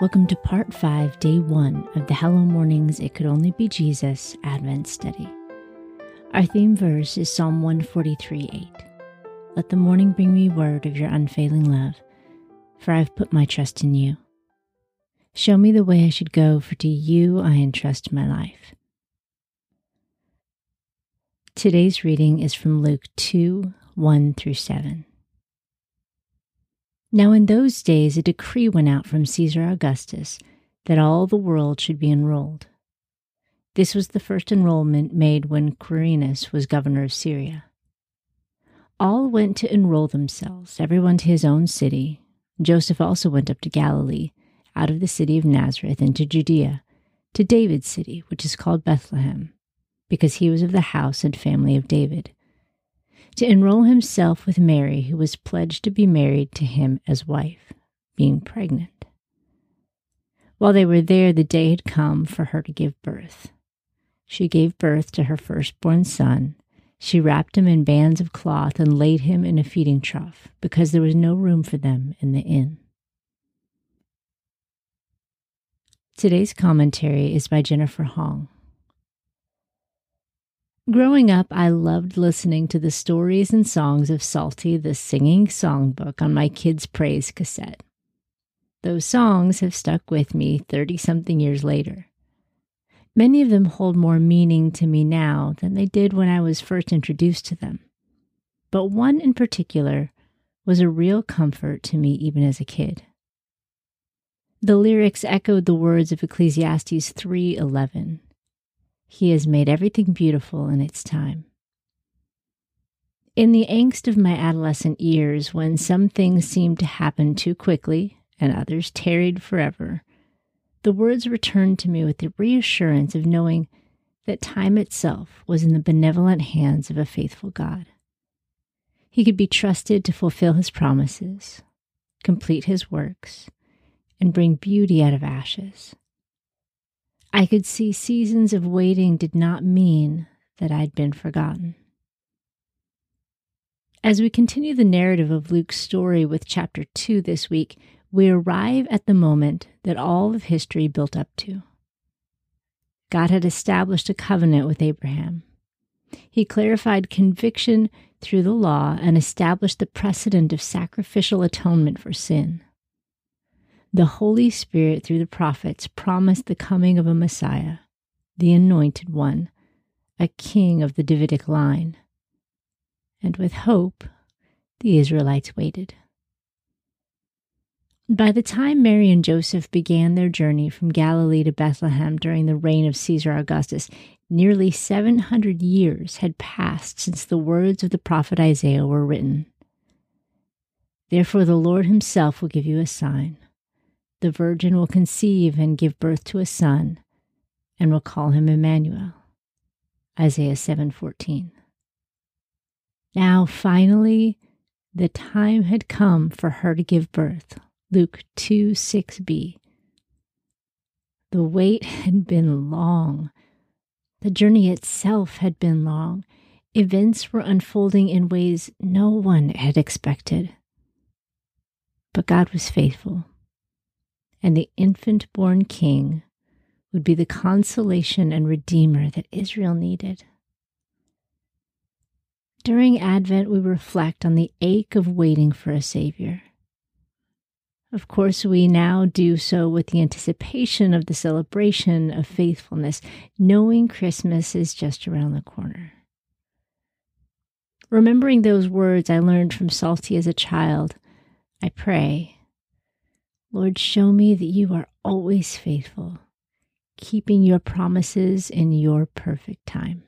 Welcome to part 5, day 1 of the Hello Mornings It Could Only Be Jesus Advent Study. Our theme verse is Psalm 143 8. Let the morning bring me word of your unfailing love, for I have put my trust in you. Show me the way I should go, for to you I entrust my life. Today's reading is from Luke 2 1 through 7. Now, in those days, a decree went out from Caesar Augustus that all the world should be enrolled. This was the first enrollment made when Quirinus was governor of Syria. All went to enroll themselves, everyone to his own city. Joseph also went up to Galilee, out of the city of Nazareth into Judea, to David's city, which is called Bethlehem, because he was of the house and family of David to enroll himself with Mary, who was pledged to be married to him as wife, being pregnant. While they were there, the day had come for her to give birth. She gave birth to her firstborn son. She wrapped him in bands of cloth and laid him in a feeding trough, because there was no room for them in the inn. Today's commentary is by Jennifer Hong. Growing up, I loved listening to the stories and songs of Psalty the singing songbook, on my kids' praise cassette. Those songs have stuck with me 30 something years later. Many of them hold more meaning to me now than they did when I was first introduced to them. But one in particular was a real comfort to me even as a kid. The lyrics echoed the words of Ecclesiastes 3:11 he has made everything beautiful in its time. In the angst of my adolescent years, when some things seemed to happen too quickly and others tarried forever, the words returned to me with the reassurance of knowing that time itself was in the benevolent hands of a faithful God. He could be trusted to fulfill his promises, complete his works, and bring beauty out of ashes. I could see seasons of waiting did not mean that I'd been forgotten. As we continue the narrative of Luke's story with chapter 2 this week, we arrive at the moment that all of history built up to. God had established a covenant with Abraham. He clarified conviction through the law and established the precedent of sacrificial atonement for sin the Holy Spirit, through the prophets, promised the coming of a Messiah, the Anointed One, a king of the Davidic line. And with hope, the Israelites waited. By the time Mary and Joseph began their journey from Galilee to Bethlehem during the reign of Caesar Augustus, nearly 700 years had passed since the words of the prophet Isaiah were written. Therefore, the Lord Himself will give you a sign the virgin will conceive and give birth to a son and will call him Emmanuel. Isaiah 7:14. Now finally the time had come for her to give birth. Luke 2 6b. The wait had been long. The journey itself had been long. Events were unfolding in ways no one had expected. But God was faithful and the infant born king would be the consolation and redeemer that Israel needed. During Advent, we reflect on the ache of waiting for a Savior. Of course, we now do so with the anticipation of the celebration of faithfulness, knowing Christmas is just around the corner. Remembering those words I learned from Psalty as a child, I pray Lord, show me that you are always faithful, keeping your promises in your perfect time.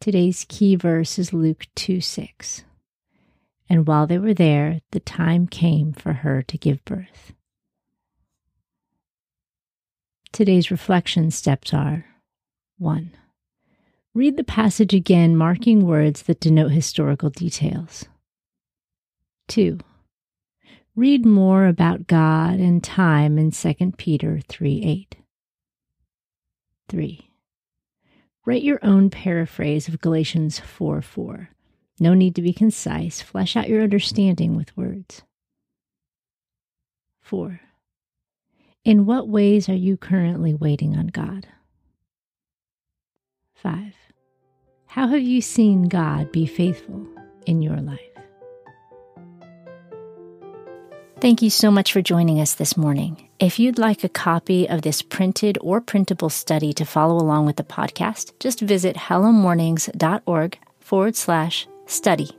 Today's key verse is Luke 2 6. And while they were there, the time came for her to give birth. Today's reflection steps are 1. Read the passage again, marking words that denote historical details. 2. Read more about God and time in 2 Peter 3 8. 3. Write your own paraphrase of Galatians 4 4. No need to be concise. Flesh out your understanding with words. 4. In what ways are you currently waiting on God? 5. How have you seen God be faithful in your life? Thank you so much for joining us this morning. If you'd like a copy of this printed or printable study to follow along with the podcast, just visit hellomornings.org forward slash study.